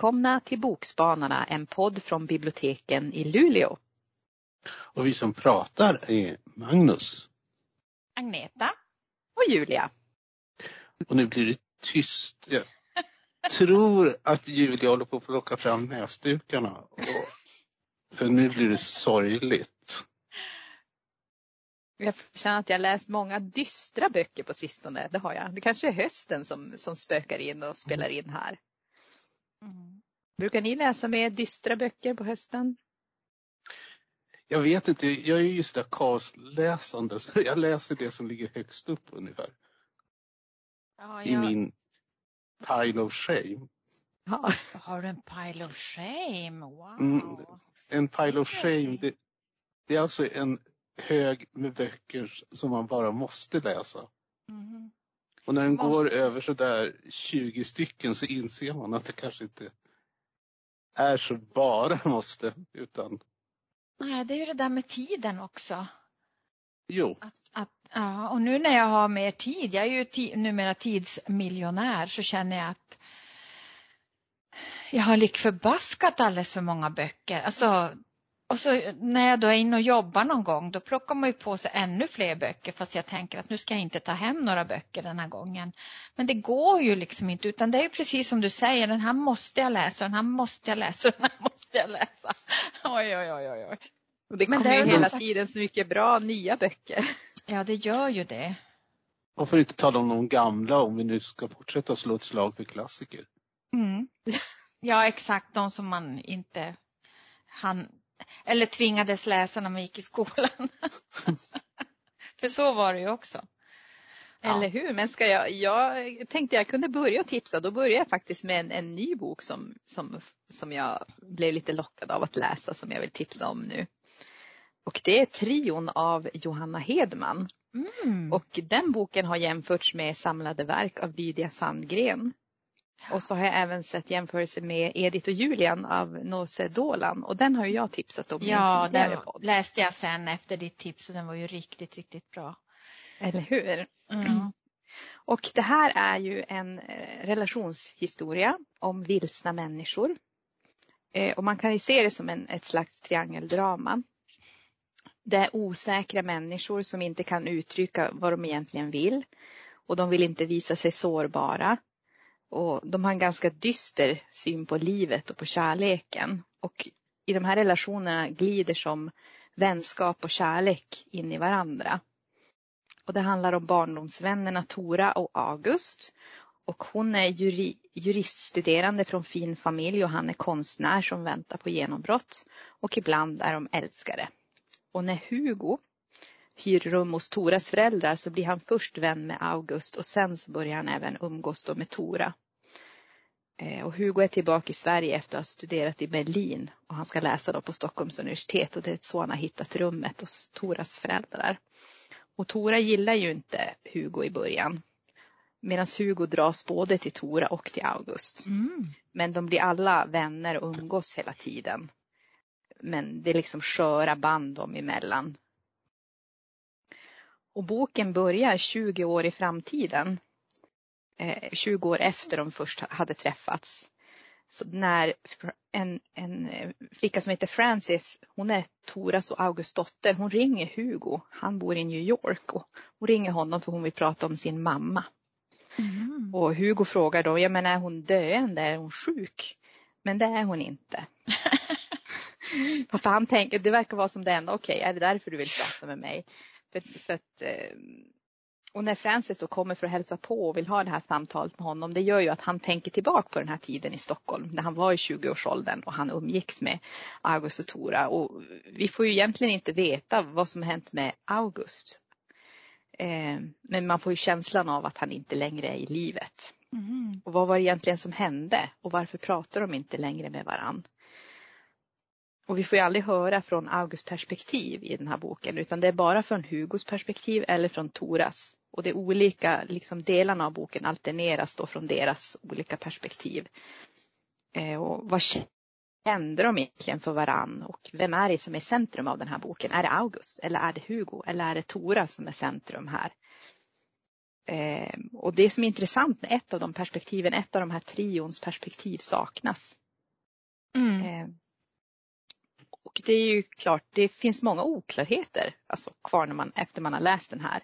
välkomna till Bokspanarna, en podd från biblioteken i Luleå. Och vi som pratar är Magnus. Agneta. Och Julia. Och nu blir det tyst. Jag tror att Julia håller på att plocka fram näsdukarna. Och, för nu blir det sorgligt. Jag känner att jag läst många dystra böcker på sistone. Det har jag. Det kanske är hösten som, som spökar in och spelar in här. Mm. Brukar ni läsa mer dystra böcker på hösten? Jag vet inte, jag är ju sådär kaosläsande så jag läser det som ligger högst upp ungefär. Ja, I min pile of shame. Ja. Har du en pile of shame? Wow. Mm, en pile of shame, det, det, är alltså en hög med böcker som man bara måste läsa. Mm. Och när den måste. går över sådär 20 stycken så inser man att det kanske inte är så bara måste utan Nej, det är ju det där med tiden också. Jo. Att, att, ja, och nu när jag har mer tid, jag är ju ti, numera tidsmiljonär, så känner jag att jag har lik förbaskat alldeles för många böcker. Alltså, och så när jag då är inne och jobbar någon gång då plockar man ju på sig ännu fler böcker fast jag tänker att nu ska jag inte ta hem några böcker den här gången. Men det går ju liksom inte utan det är ju precis som du säger, den här måste jag läsa, den här måste jag läsa, den här måste jag läsa. Oj, oj, oj, oj. Och det kommer ju hela tiden så mycket bra nya böcker. Ja, det gör ju det. Och för att inte tala om de gamla om vi nu ska fortsätta slå ett slag för klassiker. Mm. Ja, exakt de som man inte han eller tvingades läsa när man gick i skolan. För så var det ju också. Eller hur? Men ska jag, jag tänkte jag kunde börja tipsa. Då börjar jag faktiskt med en, en ny bok som, som, som jag blev lite lockad av att läsa som jag vill tipsa om nu. Och det är Trion av Johanna Hedman. Mm. Och den boken har jämförts med samlade verk av Lydia Sandgren. Och så har jag även sett jämförelse med Edith och Julian av Nose Dolan och den har ju jag tipsat om Ja, den läste jag sen efter ditt tips och den var ju riktigt, riktigt bra. Eller hur? Mm. Och det här är ju en eh, relationshistoria om vilsna människor. Eh, och man kan ju se det som en, ett slags triangeldrama. Det är osäkra människor som inte kan uttrycka vad de egentligen vill och de vill inte visa sig sårbara. Och de har en ganska dyster syn på livet och på kärleken. Och i de här relationerna glider som vänskap och kärlek in i varandra. Och det handlar om barndomsvännerna Tora och August. Och hon är juri, juriststuderande från fin familj och han är konstnär som väntar på genombrott. Och ibland är de älskare. Och när Hugo hyr rum hos Toras föräldrar så blir han först vän med August och sen så börjar han även umgås då med Tora. Eh, och Hugo är tillbaka i Sverige efter att ha studerat i Berlin och han ska läsa då på Stockholms universitet och det är så han har hittat rummet hos Toras föräldrar. Och Tora gillar ju inte Hugo i början. Medan Hugo dras både till Tora och till August. Mm. Men de blir alla vänner och umgås hela tiden. Men det är liksom sköra band dem emellan. Och boken börjar 20 år i framtiden. 20 eh, år efter de först hade träffats. Så när en, en flicka som heter Frances, hon är Toras och Augusts dotter, hon ringer Hugo, han bor i New York och hon ringer honom för hon vill prata om sin mamma. Mm. Och Hugo frågar då, ja men är hon döende, är hon sjuk? Men det är hon inte. för han tänker, det verkar vara som det enda, okej okay, är det därför du vill prata med mig? För, för att, eh, och när Francis då kommer för att hälsa på och vill ha det här samtalet med honom, det gör ju att han tänker tillbaka på den här tiden i Stockholm när han var i 20-årsåldern och han umgicks med August och Tora. Och vi får ju egentligen inte veta vad som hänt med August. Eh, men man får ju känslan av att han inte längre är i livet. Mm. Och vad var det egentligen som hände och varför pratar de inte längre med varann? Och vi får ju aldrig höra från Augusts perspektiv i den här boken utan det är bara från Hugos perspektiv eller från Toras. Och de olika liksom, delarna av boken alterneras då från deras olika perspektiv. Eh, och vad kände de egentligen för varann och vem är det som är centrum av den här boken? Är det August eller är det Hugo eller är det Tora som är centrum här? Eh, och det som är intressant med ett av de perspektiven, ett av de här trions perspektiv saknas Mm. Eh, och det är ju klart, det finns många oklarheter alltså, kvar när man, efter man har läst den här.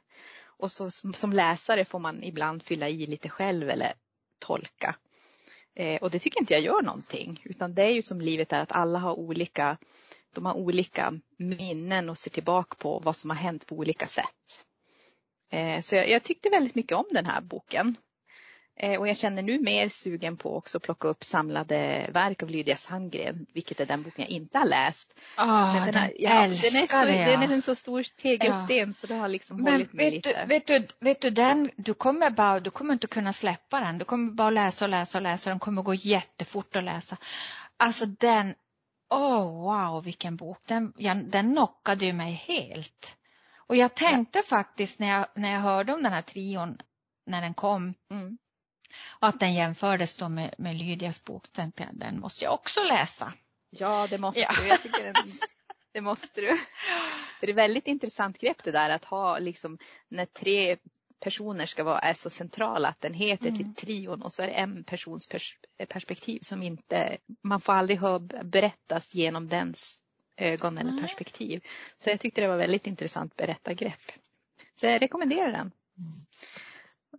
Och så, som, som läsare får man ibland fylla i lite själv eller tolka. Eh, och det tycker inte jag gör någonting, utan det är ju som livet är att alla har olika, de har olika minnen och ser tillbaka på vad som har hänt på olika sätt. Eh, så jag, jag, tyckte väldigt mycket om den här boken. Eh, och jag känner nu mer sugen på också att plocka upp samlade verk av Lydia Sandgren, vilket är den boken jag inte har läst. Oh, Men den, här, ja, den, är så, det, ja. den är en så stor tegelsten ja. så det har liksom Men hållit mig lite. Du, vet, du, vet du, den, du kommer, bara, du kommer inte kunna släppa den. Du kommer bara läsa och läsa och läsa. Den kommer gå jättefort att läsa. Alltså den, oh, wow vilken bok. Den, ja, den knockade ju mig helt. Och jag tänkte faktiskt när jag, när jag hörde om den här trion när den kom mm. Och att den jämfördes då med, med Lydias bok, tänkte jag den måste jag också läsa. Ja, det måste ja. du. Jag tycker den, det måste du. För det är väldigt intressant grepp det där att ha liksom när tre personer ska vara är så centrala att den heter mm. till trion och så är det en persons pers perspektiv som inte, man får aldrig höra berättas genom dens ögon eller perspektiv. Så jag tyckte det var väldigt intressant berättargrepp. Så jag rekommenderar den.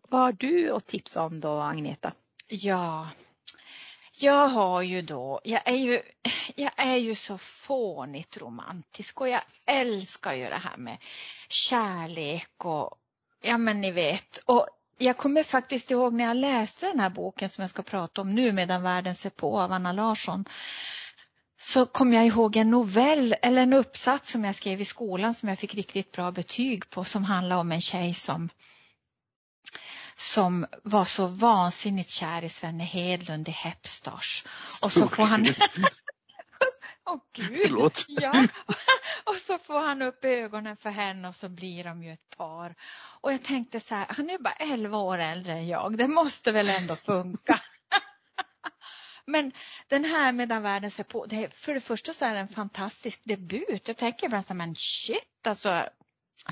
Vad har du att tipsa om då Agneta? Ja, jag har ju då, jag är ju, jag är ju så fånigt romantisk och jag älskar ju det här med kärlek och ja men ni vet. Och jag kommer faktiskt ihåg när jag läste den här boken som jag ska prata om nu medan världen ser på av Anna Larsson så kom jag ihåg en novell eller en uppsats som jag skrev i skolan som jag fick riktigt bra betyg på som handlar om en tjej som som var så vansinnigt kär i Svenne Hedlund i Hepstars. Och så får han... oh, Gud. Förlåt. Ja. Och så får han upp ögonen för henne och så blir de ju ett par. Och jag tänkte så här, han är bara 11 år äldre än jag, det måste väl ändå funka. Men den här Medan världen ser på, det, för det första så är det en fantastisk debut. Jag tänker ibland så här, men shit alltså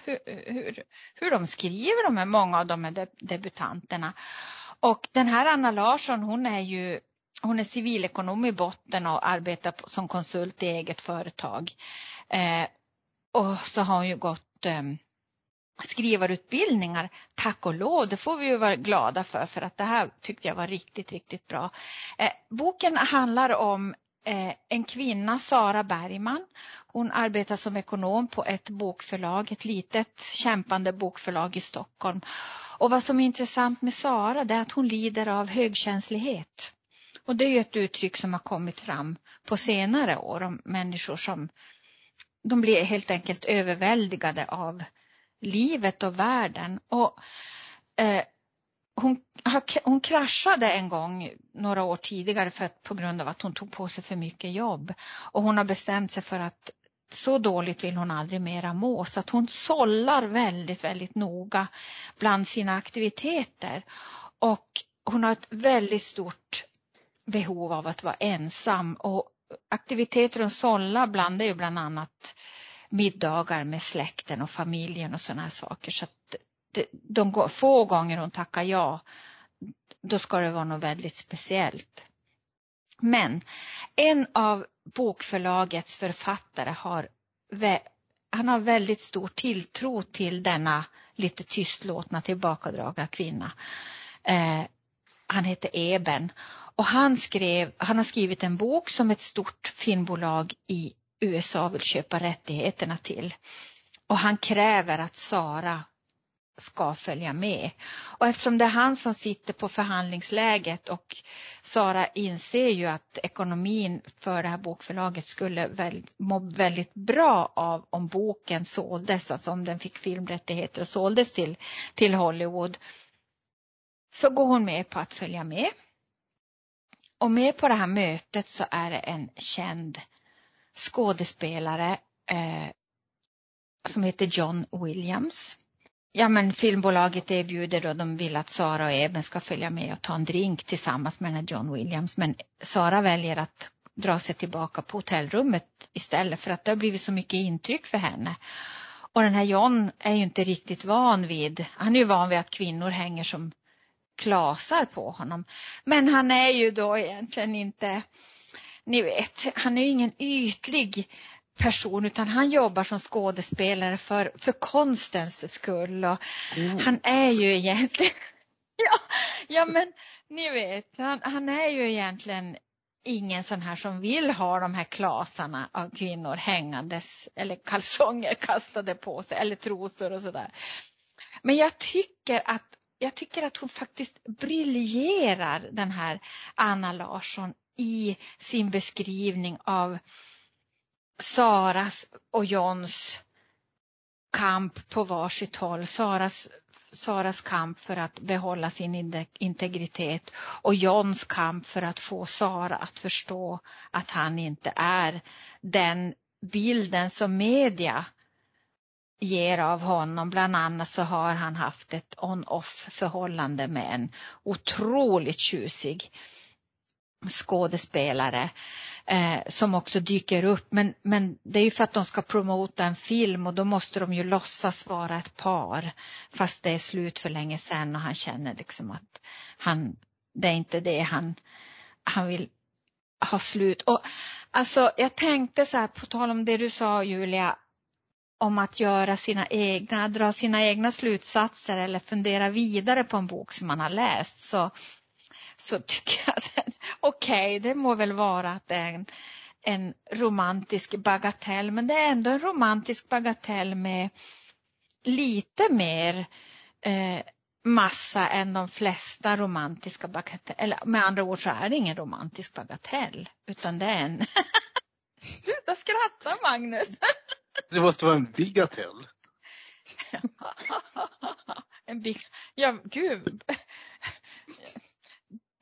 hur, hur, hur de skriver de här, många av de här debutanterna. Och den här Anna Larsson hon är ju hon är civilekonom i botten och arbetar som konsult i eget företag. Eh, och så har hon ju gått eh, skrivarutbildningar, tack och lov, det får vi ju vara glada för för att det här tyckte jag var riktigt, riktigt bra. Eh, boken handlar om Eh, en kvinna, Sara Bergman. Hon arbetar som ekonom på ett bokförlag, ett litet kämpande bokförlag i Stockholm. Och vad som är intressant med Sara är att hon lider av högkänslighet. Och det är ju ett uttryck som har kommit fram på senare år om människor som de blir helt enkelt överväldigade av livet och världen. Och, eh, hon, hon kraschade en gång några år tidigare för att, på grund av att hon tog på sig för mycket jobb. Och hon har bestämt sig för att så dåligt vill hon aldrig mera må så att hon sållar väldigt, väldigt noga bland sina aktiviteter. Och hon har ett väldigt stort behov av att vara ensam och aktiviteter hon sållar bland är ju bland annat middagar med släkten och familjen och sådana här saker. Så att de få gånger hon tackar ja, då ska det vara något väldigt speciellt. Men en av bokförlagets författare har, han har väldigt stor tilltro till denna lite tystlåtna tillbakadragna kvinna. Eh, han heter Eben och han, skrev, han har skrivit en bok som ett stort filmbolag i USA vill köpa rättigheterna till. Och han kräver att Sara ska följa med. Och eftersom det är han som sitter på förhandlingsläget och Sara inser ju att ekonomin för det här bokförlaget skulle väl, må väldigt bra av om boken såldes, alltså om den fick filmrättigheter och såldes till, till Hollywood. Så går hon med på att följa med. Och med på det här mötet så är det en känd skådespelare eh, som heter John Williams. Ja men filmbolaget erbjuder då, de vill att Sara och Eben ska följa med och ta en drink tillsammans med den här John Williams men Sara väljer att dra sig tillbaka på hotellrummet istället för att det har blivit så mycket intryck för henne. Och den här John är ju inte riktigt van vid, han är ju van vid att kvinnor hänger som klasar på honom. Men han är ju då egentligen inte ni vet, han är ju ingen ytlig person utan han jobbar som skådespelare för, för konstens skull. Och mm. Han är ju egentligen, ja, ja men ni vet, han, han är ju egentligen ingen sån här som vill ha de här klasarna av kvinnor hängandes eller kalsonger kastade på sig eller trosor och sådär. Men jag tycker att jag tycker att hon faktiskt briljerar den här Anna Larsson i sin beskrivning av Saras och Johns kamp på varsitt håll. Saras, Saras kamp för att behålla sin integritet och Johns kamp för att få Sara att förstå att han inte är den bilden som media ger av honom. Bland annat så har han haft ett on-off förhållande med en otroligt tjusig skådespelare eh, som också dyker upp. Men, men det är ju för att de ska promota en film och då måste de ju låtsas vara ett par fast det är slut för länge sedan och han känner liksom att han, det är inte det han, han vill ha slut. Och alltså jag tänkte så här på tal om det du sa Julia om att göra sina egna, dra sina egna slutsatser eller fundera vidare på en bok som man har läst så, så tycker jag att okej, okay, det må väl vara att det är en, en romantisk bagatell men det är ändå en romantisk bagatell med lite mer eh, massa än de flesta romantiska bagateller. Eller med andra ord så är det ingen romantisk bagatell utan det är en Sluta skratta Magnus! Det måste vara en bigatell. en big... Ja, gud.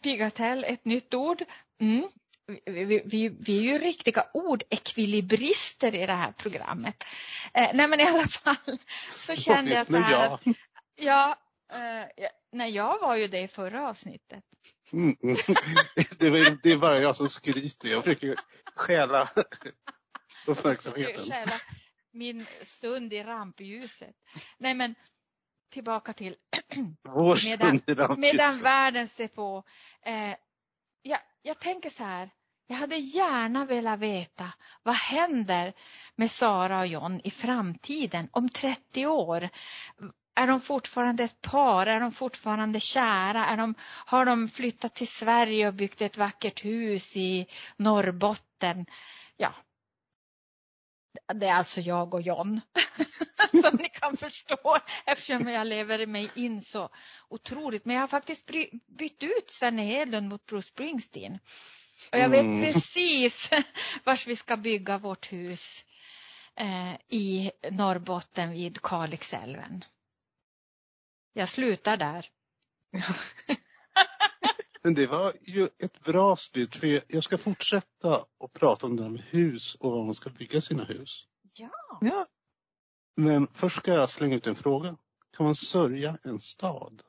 Bigatell, ett nytt ord. Mm. Vi, vi, vi, är ju riktiga ordekvilibrister i det här programmet. Eh, nej men i alla fall så kände jag så här. Att, ja, eh, nej jag var ju det i förra avsnittet. Mm. det, var, det är bara jag som skryter. Jag försöker stjäla uppmärksamheten. Stjäla min stund i rampljuset. Nej men tillbaka till medan, medan världen ser på. Eh, ja, jag tänker så här. Jag hade gärna velat veta vad händer med Sara och John i framtiden om 30 år. Är de fortfarande ett par? Är de fortfarande kära? Är de, har de flyttat till Sverige och byggt ett vackert hus i Norrbotten? Ja, det är alltså jag och John. Som ni kan förstå eftersom jag lever mig in så otroligt. Men jag har faktiskt bytt ut Svenne Hedlund mot Bruce Springsteen. Och jag vet mm. precis vars vi ska bygga vårt hus eh, i Norrbotten vid Kalixälven. Jag slutar där. Men det var ju ett bra slut för jag ska fortsätta att prata om det här med hus och var man ska bygga sina hus. Ja. ja. Men först ska jag slänga ut en fråga. Kan man sörja en stad?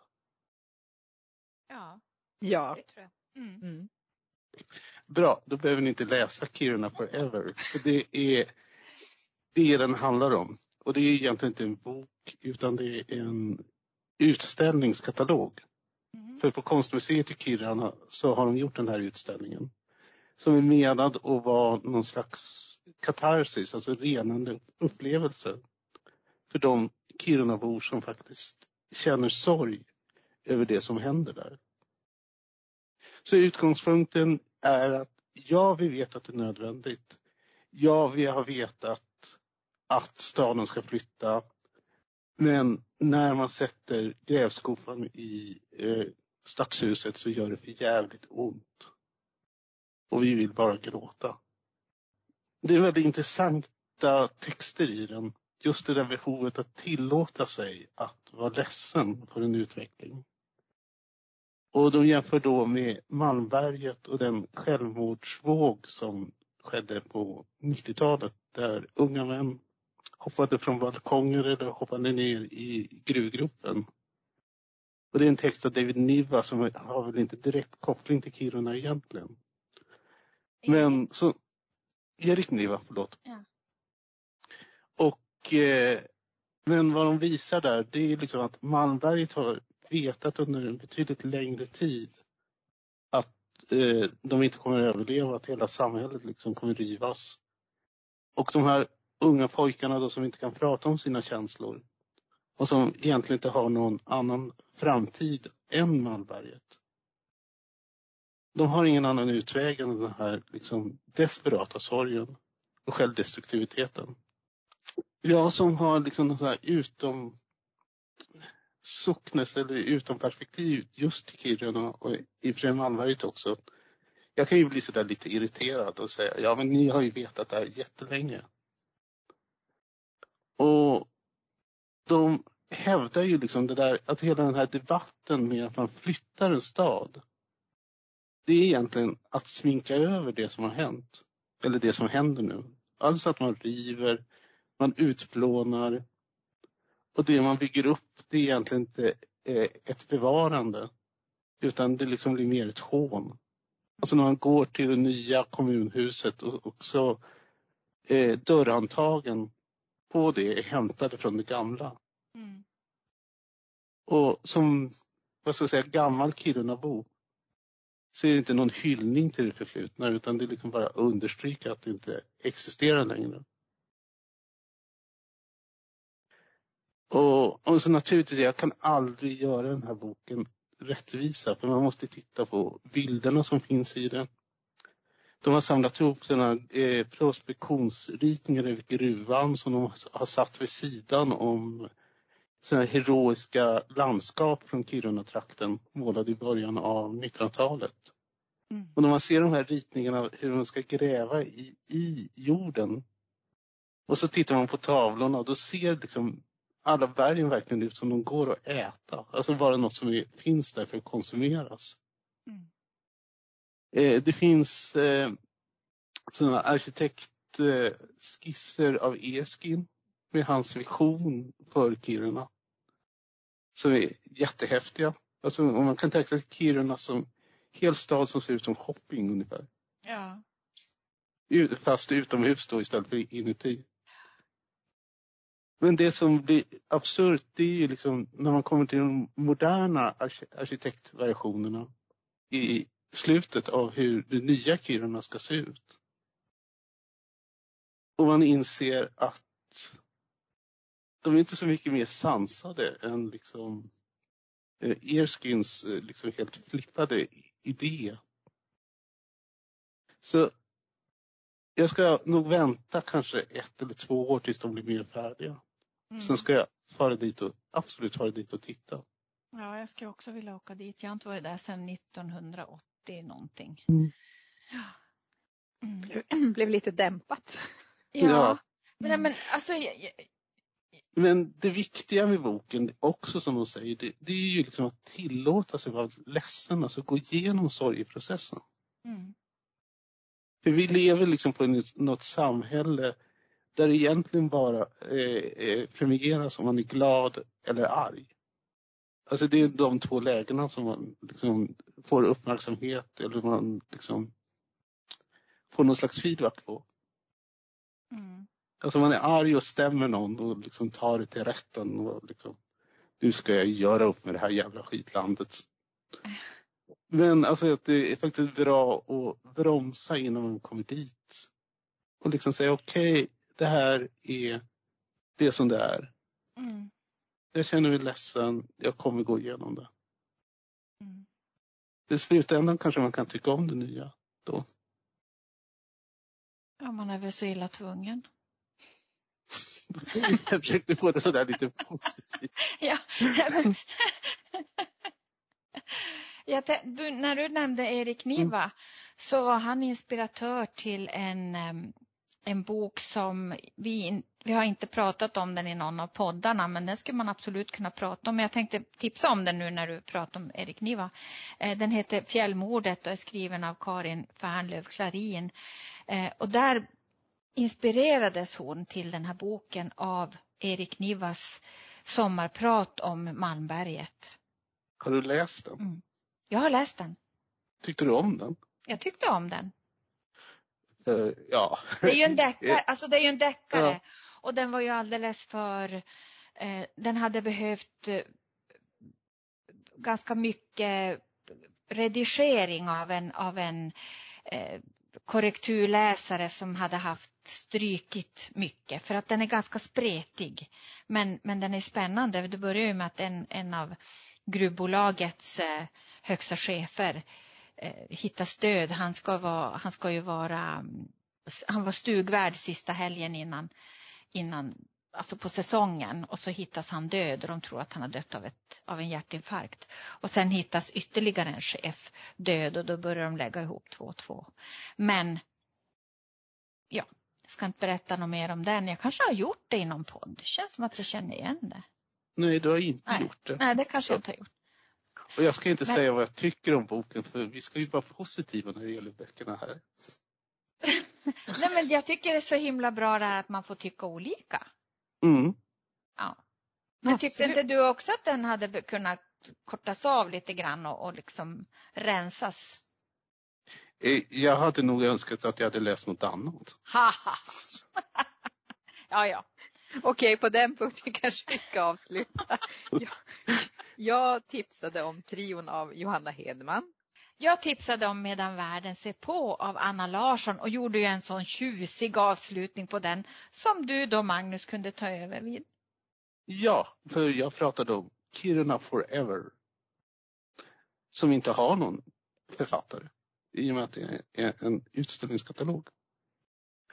Ja. Ja. Det tror jag. Mm. Mm. Bra, då behöver ni inte läsa Kiruna Forever. För det är det den handlar om. Och det är egentligen inte en bok utan det är en utställningskatalog. För på konstmuseet i Kiruna så har de gjort den här utställningen. Som är menad att vara någon slags katarsis, alltså renande upplevelse. För de Kirunabor som faktiskt känner sorg över det som händer där. Så utgångspunkten är att ja, vi vet att det är nödvändigt. Ja, vi har vetat att staden ska flytta. Men när man sätter grävskopan i eh, stadshuset så gör det för jävligt ont. Och vi vill bara gråta. Det är väldigt intressanta texter i den. Just det där behovet att tillåta sig att vara ledsen för en utveckling. Och de jämför då med Malmberget och den självmordsvåg som skedde på 90-talet där unga män hoppade från balkonger eller hoppade ner i gruvgruppen. Och det är en text av David Niva som har väl inte direkt koppling till Kiruna egentligen. Men så, Erik Niva, förlåt. Ja. Och, eh, men vad de visar där, det är liksom att Malmberget har vetat under en betydligt längre tid att eh, de inte kommer att överleva, att hela samhället liksom kommer rivas. Och de här unga pojkarna då som inte kan prata om sina känslor och som egentligen inte har någon annan framtid än Malmberget. De har ingen annan utväg än den här liksom desperata sorgen och självdestruktiviteten. Jag som har liksom något så här utom socknes eller utom perspektiv just till Kiruna och i och Malmberget också. Jag kan ju bli sådär lite irriterad och säga, ja men ni har ju vetat det här jättelänge. Och de hävdar ju liksom det där att hela den här debatten med att man flyttar en stad. Det är egentligen att sminka över det som har hänt. Eller det som händer nu. Alltså att man river, man utplånar. Och det man bygger upp det är egentligen inte eh, ett bevarande. Utan det liksom blir mer ett hån. Alltså när man går till det nya kommunhuset och också eh, dörrhandtagen på det är hämtade från det gamla. Mm. Och som vad ska jag säga, gammal Kirunabo så är det inte någon hyllning till det förflutna utan det är liksom bara understryka att det inte existerar längre. Och, och så naturligtvis, jag kan aldrig göra den här boken rättvisa för man måste titta på bilderna som finns i den. De har samlat ihop sina eh, prospektionsritningar över gruvan som de har satt vid sidan om sådana heroiska landskap från Kiruna-trakten målade i början av 1900-talet. Mm. Och när man ser de här ritningarna hur de ska gräva i, i jorden och så tittar man på tavlorna och då ser liksom alla bergen verkligen ut som de går att äta. Alltså bara något som finns där för att konsumeras. Eh, det finns eh, sådana arkitektskisser av Eskin med hans vision för Kiruna. Som är jättehäftiga. Alltså man kan tänka sig Kiruna som hel stad som ser ut som shopping ungefär. Ja. Fast utomhus då istället för inuti. Men det som blir absurt det är ju liksom när man kommer till de moderna arkitektversionerna i slutet av hur det nya Kiruna ska se ut. Och man inser att de är inte så mycket mer sansade än liksom eh, Erskins eh, liksom helt flippade idé. Så jag ska nog vänta kanske ett eller två år tills de blir mer färdiga. Mm. Sen ska jag fara dit och absolut fara dit och titta. Ja, jag ska också vilja åka dit. Jag har inte varit där sedan 1980 någonting. Mm. Mm. Blev lite dämpat. Ja, ja. Men, men alltså jag, men det viktiga med boken också som hon säger, det, det är ju liksom att tillåta sig vara ledsen, alltså gå igenom sorgeprocessen. Mm. För vi lever liksom på något samhälle där det egentligen bara eh, eh, premieras om man är glad eller arg. Alltså det är de två lägena som man liksom får uppmärksamhet eller man liksom får någon slags feedback på. Mm. Alltså man är arg och stämmer någon och liksom tar det till rätten och liksom nu ska jag göra upp med det här jävla skitlandet. Men alltså att det är faktiskt bra att bromsa innan man kommer dit. Och liksom säga okej, okay, det här är det som det är. Mm. Jag känner mig ledsen, jag kommer gå igenom det. Mm. I slutändan kanske man kan tycka om det nya då. Ja, man är väl så illa tvungen. Jag försökte få det sådär lite positivt. ja, jag du, när du nämnde Erik Niva mm. så var han inspiratör till en, en bok som vi, vi har inte pratat om den i någon av poddarna men den skulle man absolut kunna prata om. Jag tänkte tipsa om den nu när du pratar om Erik Niva. Eh, den heter Fjällmordet och är skriven av Karin Fernlöf Klarin. Eh, och där inspirerades hon till den här boken av Erik Nivas sommarprat om Malmberget. Har du läst den? Mm. Jag har läst den. Tyckte du om den? Jag tyckte om den. Uh, ja. Det är ju en deckare, alltså det är ju en deckare. Ja. Och den var ju alldeles för, eh, den hade behövt eh, ganska mycket redigering av en, av en eh, korrekturläsare som hade haft strykit mycket för att den är ganska spretig. Men, men den är spännande. Det börjar ju med att en, en av gruvbolagets eh, högsta chefer eh, hittar stöd. Han ska, vara, han ska ju vara, han var stugvärd sista helgen innan, innan alltså på säsongen och så hittas han död och de tror att han har dött av, ett, av en hjärtinfarkt. Och sen hittas ytterligare en chef död och då börjar de lägga ihop två och två. Men ja, jag ska inte berätta något mer om den. Jag kanske har gjort det i någon podd. Det känns som att jag känner igen det. Nej, du har inte Nej. gjort det. Nej, det kanske jag inte har gjort. Och jag ska inte Men- säga vad jag tycker om boken för vi ska ju vara positiva när det gäller böckerna här. Nej, men jag tycker det är så himla bra det här att man får tycka olika. Mm. Ja. Men tyckte Absolut. inte du också att den hade kunnat kortas av lite grann och, och liksom rensas? Eh, Jag hade nog önskat att jag hade läst något annat. Haha! ja, ja. Okej, på den punkten kanske vi ska avsluta. Jag, jag tipsade om trion av Johanna Hedman. Jag tipsade om Medan världen ser på av Anna Larsson och gjorde ju en sån tjusig avslutning på den som du då Magnus kunde ta över vid. Ja, för jag pratade om Kiruna Forever. Som inte har någon författare. I och med att det är en utställningskatalog.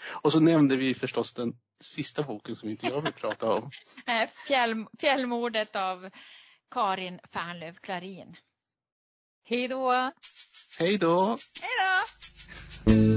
Och så nämnde vi förstås den sista boken som inte jag vill prata om. Fjäll, fjällmordet av Karin Fernlöf Klarin. Hej då! Hej då! Hej då!